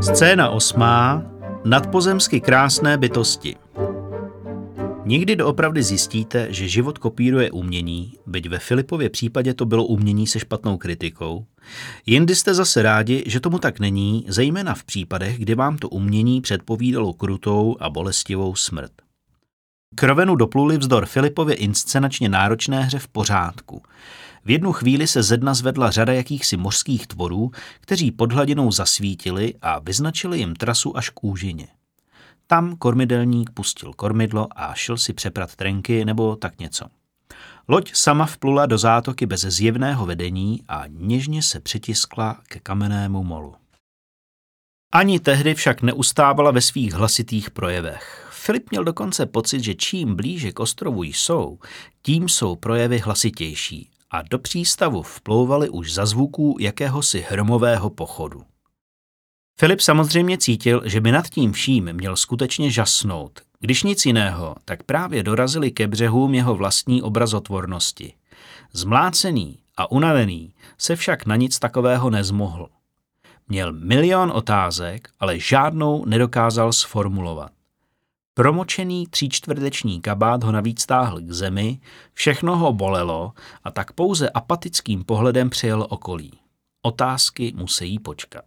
Scéna osmá. Nadpozemsky krásné bytosti. Nikdy doopravdy zjistíte, že život kopíruje umění, byť ve Filipově případě to bylo umění se špatnou kritikou. Jindy jste zase rádi, že tomu tak není, zejména v případech, kdy vám to umění předpovídalo krutou a bolestivou smrt. Krovenu dopluli vzdor Filipově inscenačně náročné hře v pořádku. V jednu chvíli se ze dna zvedla řada jakýchsi mořských tvorů, kteří pod hladinou zasvítili a vyznačili jim trasu až k úžině. Tam kormidelník pustil kormidlo a šel si přeprat trenky nebo tak něco. Loď sama vplula do zátoky bez zjevného vedení a něžně se přitiskla ke kamennému molu. Ani tehdy však neustávala ve svých hlasitých projevech. Filip měl dokonce pocit, že čím blíže k ostrovu jsou, tím jsou projevy hlasitější a do přístavu vplouvali už za zvuků jakéhosi hromového pochodu. Filip samozřejmě cítil, že by nad tím vším měl skutečně žasnout. Když nic jiného, tak právě dorazili ke břehům jeho vlastní obrazotvornosti. Zmlácený a unavený se však na nic takového nezmohl. Měl milion otázek, ale žádnou nedokázal sformulovat. Promočený tříčtvrteční kabát ho navíc táhl k zemi, všechno ho bolelo a tak pouze apatickým pohledem přijel okolí. Otázky musí počkat.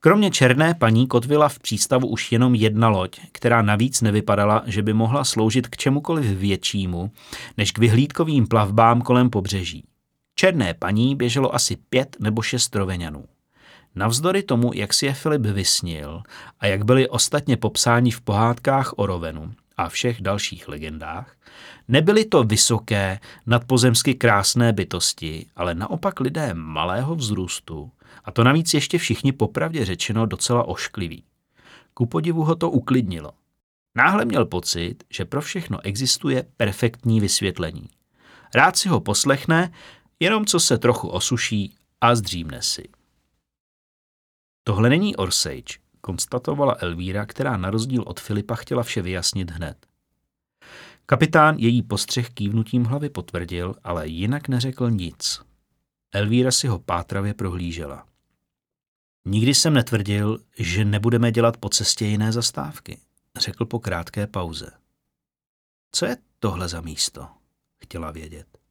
Kromě černé paní kotvila v přístavu už jenom jedna loď, která navíc nevypadala, že by mohla sloužit k čemukoliv většímu, než k vyhlídkovým plavbám kolem pobřeží. Černé paní běželo asi pět nebo šest roveňanů. Navzdory tomu, jak si je Filip vysnil a jak byli ostatně popsáni v pohádkách o Rovenu a všech dalších legendách, nebyly to vysoké, nadpozemsky krásné bytosti, ale naopak lidé malého vzrůstu, a to navíc ještě všichni popravdě řečeno docela oškliví. Ku podivu ho to uklidnilo. Náhle měl pocit, že pro všechno existuje perfektní vysvětlení. Rád si ho poslechne, jenom co se trochu osuší a zdřímne si. Tohle není Orsage, konstatovala Elvíra, která na rozdíl od Filipa chtěla vše vyjasnit hned. Kapitán její postřeh kývnutím hlavy potvrdil, ale jinak neřekl nic. Elvíra si ho pátravě prohlížela. Nikdy jsem netvrdil, že nebudeme dělat po cestě jiné zastávky, řekl po krátké pauze. Co je tohle za místo? Chtěla vědět.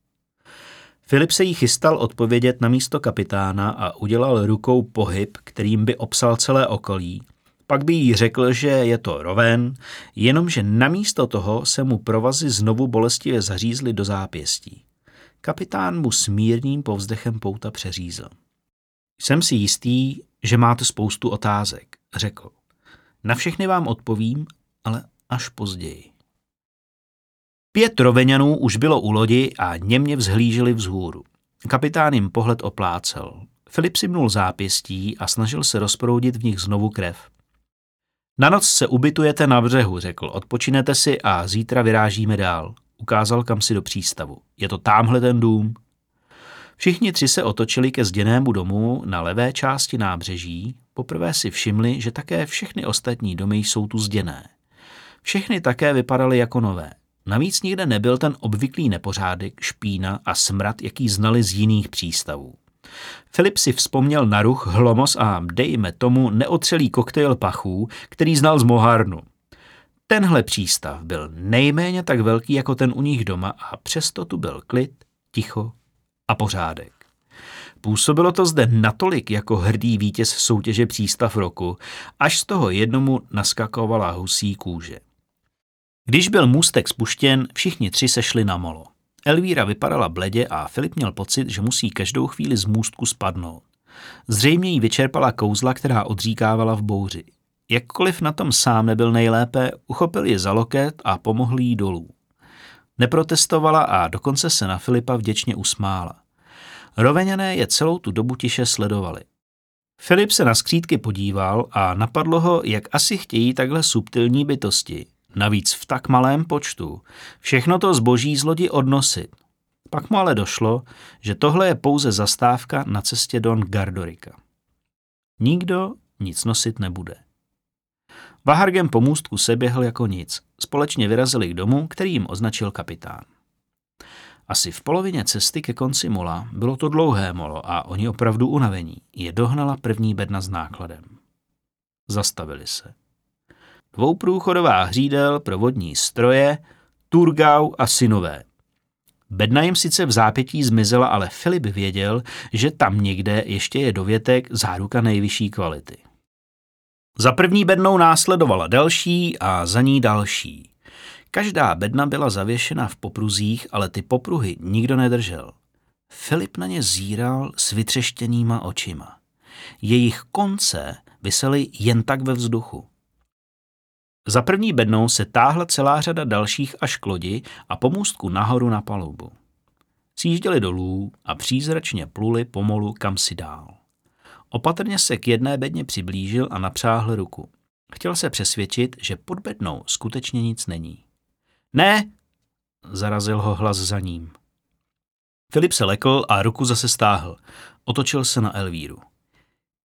Filip se jí chystal odpovědět na místo kapitána a udělal rukou pohyb, kterým by obsal celé okolí. Pak by jí řekl, že je to roven, jenomže namísto toho se mu provazy znovu bolestivě zařízly do zápěstí. Kapitán mu smírným povzdechem pouta přeřízl. Jsem si jistý, že máte spoustu otázek, řekl. Na všechny vám odpovím, ale až později. Pět roveňanů už bylo u lodi a němě vzhlíželi vzhůru. Kapitán jim pohled oplácel. Filip si mnul zápěstí a snažil se rozproudit v nich znovu krev. Na noc se ubytujete na břehu, řekl. Odpočinete si a zítra vyrážíme dál. Ukázal kam si do přístavu. Je to tamhle ten dům. Všichni tři se otočili ke zděnému domu na levé části nábřeží. Poprvé si všimli, že také všechny ostatní domy jsou tu zděné. Všechny také vypadaly jako nové. Navíc nikde nebyl ten obvyklý nepořádek, špína a smrad, jaký znali z jiných přístavů. Filip si vzpomněl na ruch, hlomos a dejme tomu neotřelý koktejl pachů, který znal z Moharnu. Tenhle přístav byl nejméně tak velký jako ten u nich doma a přesto tu byl klid, ticho a pořádek. Působilo to zde natolik jako hrdý vítěz soutěže přístav roku, až z toho jednomu naskakovala husí kůže. Když byl můstek spuštěn, všichni tři sešli na molo. Elvíra vypadala bledě a Filip měl pocit, že musí každou chvíli z můstku spadnout. Zřejmě jí vyčerpala kouzla, která odříkávala v bouři. Jakkoliv na tom sám nebyl nejlépe, uchopil ji za loket a pomohl jí dolů. Neprotestovala a dokonce se na Filipa vděčně usmála. Roveňané je celou tu dobu tiše sledovali. Filip se na skřídky podíval a napadlo ho, jak asi chtějí takhle subtilní bytosti, Navíc v tak malém počtu. Všechno to zboží z lodi odnosit. Pak mu ale došlo, že tohle je pouze zastávka na cestě Don Gardorika. Nikdo nic nosit nebude. Vahargem po můstku se běhl jako nic. Společně vyrazili k domu, který jim označil kapitán. Asi v polovině cesty ke konci mola, bylo to dlouhé molo a oni opravdu unavení, je dohnala první bedna s nákladem. Zastavili se. Dvouprůchodová hřídel pro vodní stroje, Turgau a synové. Bedna jim sice v zápětí zmizela, ale Filip věděl, že tam někde ještě je dovětek záruka nejvyšší kvality. Za první bednou následovala další a za ní další. Každá bedna byla zavěšena v popruzích, ale ty popruhy nikdo nedržel. Filip na ně zíral s vytřeštěnýma očima. Jejich konce visely jen tak ve vzduchu. Za první bednou se táhla celá řada dalších až k lodi a pomůstku nahoru na palubu. Sjížděli dolů a přízračně pluli pomolu kam si dál. Opatrně se k jedné bedně přiblížil a napřáhl ruku. Chtěl se přesvědčit, že pod bednou skutečně nic není. Ne, zarazil ho hlas za ním. Filip se lekl a ruku zase stáhl. Otočil se na Elvíru.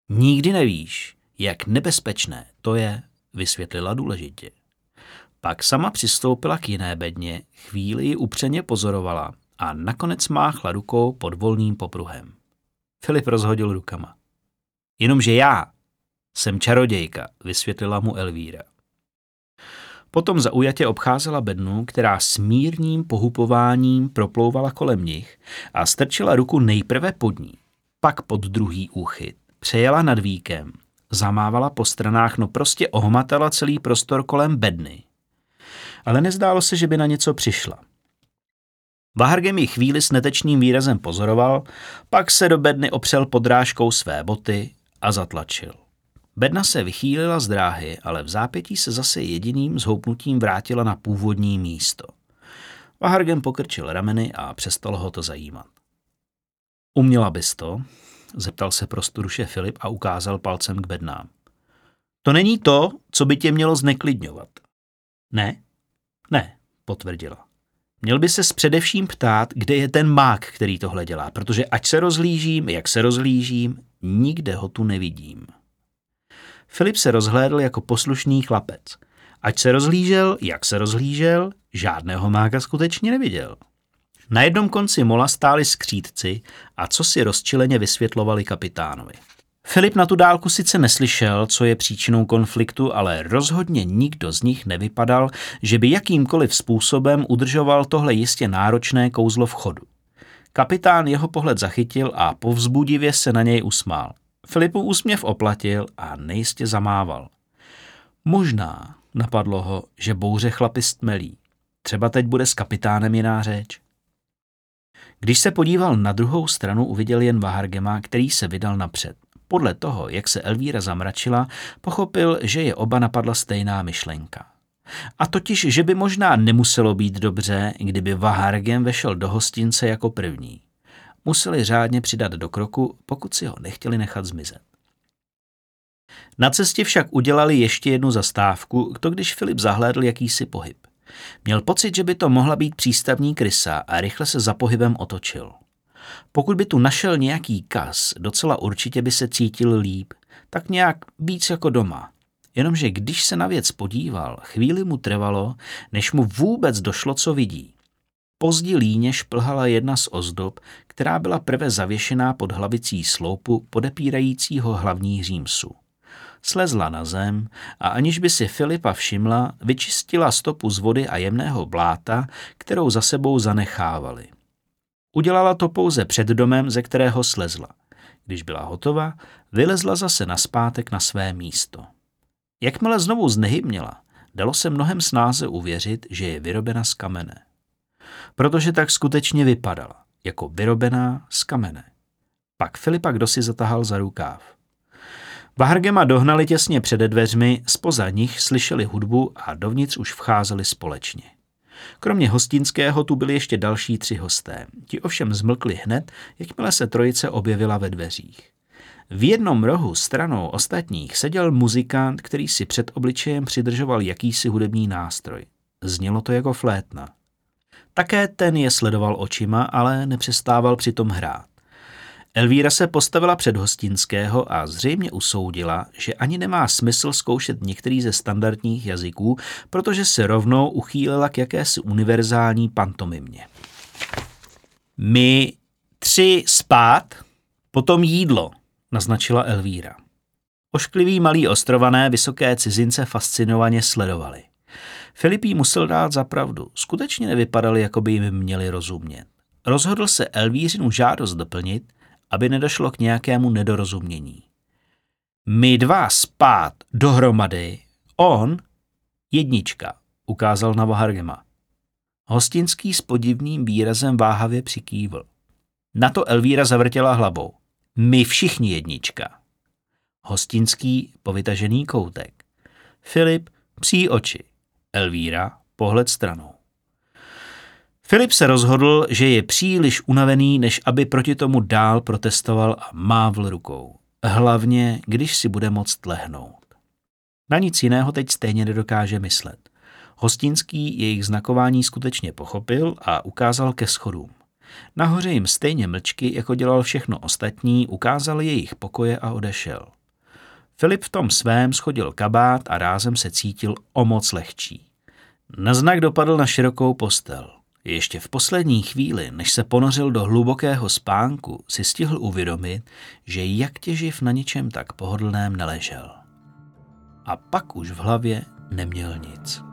Nikdy nevíš, jak nebezpečné to je, vysvětlila důležitě. Pak sama přistoupila k jiné bedně, chvíli ji upřeně pozorovala a nakonec máchla rukou pod volným popruhem. Filip rozhodil rukama. Jenomže já jsem čarodějka, vysvětlila mu Elvíra. Potom zaujatě obcházela bednu, která s mírným pohupováním proplouvala kolem nich a strčila ruku nejprve pod ní, pak pod druhý úchyt, přejela nad víkem, zamávala po stranách, no prostě ohmatala celý prostor kolem bedny. Ale nezdálo se, že by na něco přišla. Vahargem ji chvíli s netečným výrazem pozoroval, pak se do bedny opřel podrážkou své boty a zatlačil. Bedna se vychýlila z dráhy, ale v zápětí se zase jediným zhoupnutím vrátila na původní místo. Vahargen pokrčil rameny a přestalo ho to zajímat. Uměla bys to? Zeptal se prostoruše Filip a ukázal palcem k bednám. To není to, co by tě mělo zneklidňovat. Ne? Ne, potvrdila. Měl by se především ptát, kde je ten mák, který tohle dělá, protože ať se rozhlížím, jak se rozhlížím, nikde ho tu nevidím. Filip se rozhlédl jako poslušný chlapec. Ať se rozhlížel, jak se rozhlížel, žádného máka skutečně neviděl. Na jednom konci mola stáli skřídci a co si rozčileně vysvětlovali kapitánovi. Filip na tu dálku sice neslyšel, co je příčinou konfliktu, ale rozhodně nikdo z nich nevypadal, že by jakýmkoliv způsobem udržoval tohle jistě náročné kouzlo v chodu. Kapitán jeho pohled zachytil a povzbudivě se na něj usmál. Filipu úsměv oplatil a nejistě zamával. Možná, napadlo ho, že bouře chlapi stmelí. Třeba teď bude s kapitánem jiná řeč. Když se podíval na druhou stranu, uviděl jen Vahargema, který se vydal napřed. Podle toho, jak se Elvíra zamračila, pochopil, že je oba napadla stejná myšlenka. A totiž, že by možná nemuselo být dobře, kdyby Vahargem vešel do hostince jako první. Museli řádně přidat do kroku, pokud si ho nechtěli nechat zmizet. Na cestě však udělali ještě jednu zastávku, to když Filip zahlédl jakýsi pohyb. Měl pocit, že by to mohla být přístavní krysa a rychle se za pohybem otočil. Pokud by tu našel nějaký kas, docela určitě by se cítil líp, tak nějak víc jako doma. Jenomže když se na věc podíval, chvíli mu trvalo, než mu vůbec došlo, co vidí. Pozdí líně šplhala jedna z ozdob, která byla prve zavěšená pod hlavicí sloupu podepírajícího hlavní římsu. Slezla na zem a aniž by si Filipa všimla, vyčistila stopu z vody a jemného bláta, kterou za sebou zanechávali. Udělala to pouze před domem, ze kterého slezla. Když byla hotova, vylezla zase naspátek na své místo. Jakmile znovu znehybněla, dalo se mnohem snáze uvěřit, že je vyrobena z kamene. Protože tak skutečně vypadala, jako vyrobená z kamene. Pak Filipa kdosi zatahal za rukáv. Bahargema dohnali těsně před dveřmi, spoza nich slyšeli hudbu a dovnitř už vcházeli společně. Kromě hostinského tu byli ještě další tři hosté. Ti ovšem zmlkli hned, jakmile se trojice objevila ve dveřích. V jednom rohu stranou ostatních seděl muzikant, který si před obličejem přidržoval jakýsi hudební nástroj. Znělo to jako flétna. Také ten je sledoval očima, ale nepřestával přitom hrát. Elvíra se postavila před hostinského a zřejmě usoudila, že ani nemá smysl zkoušet některý ze standardních jazyků, protože se rovnou uchýlila k jakési univerzální pantomimě. My tři spát, potom jídlo, naznačila Elvíra. Oškliví malí ostrované vysoké cizince fascinovaně sledovali. Filipí musel dát za pravdu. Skutečně nevypadali, jako by jim měli rozumět. Rozhodl se Elvířinu žádost doplnit, aby nedošlo k nějakému nedorozumění. My dva spát dohromady, on jednička, ukázal na Vahargema. Hostinský s podivným výrazem váhavě přikývl. Na to Elvíra zavrtěla hlavou. My všichni jednička. Hostinský povytažený koutek. Filip psí oči. Elvíra pohled stranou. Filip se rozhodl, že je příliš unavený, než aby proti tomu dál protestoval a mávl rukou. Hlavně, když si bude moct lehnout. Na nic jiného teď stejně nedokáže myslet. Hostinský jejich znakování skutečně pochopil a ukázal ke schodům. Nahoře jim stejně mlčky, jako dělal všechno ostatní, ukázal jejich pokoje a odešel. Filip v tom svém schodil kabát a rázem se cítil o moc lehčí. Na znak dopadl na širokou postel. Ještě v poslední chvíli, než se ponořil do hlubokého spánku, si stihl uvědomit, že jak těživ na ničem tak pohodlném neležel. A pak už v hlavě neměl nic.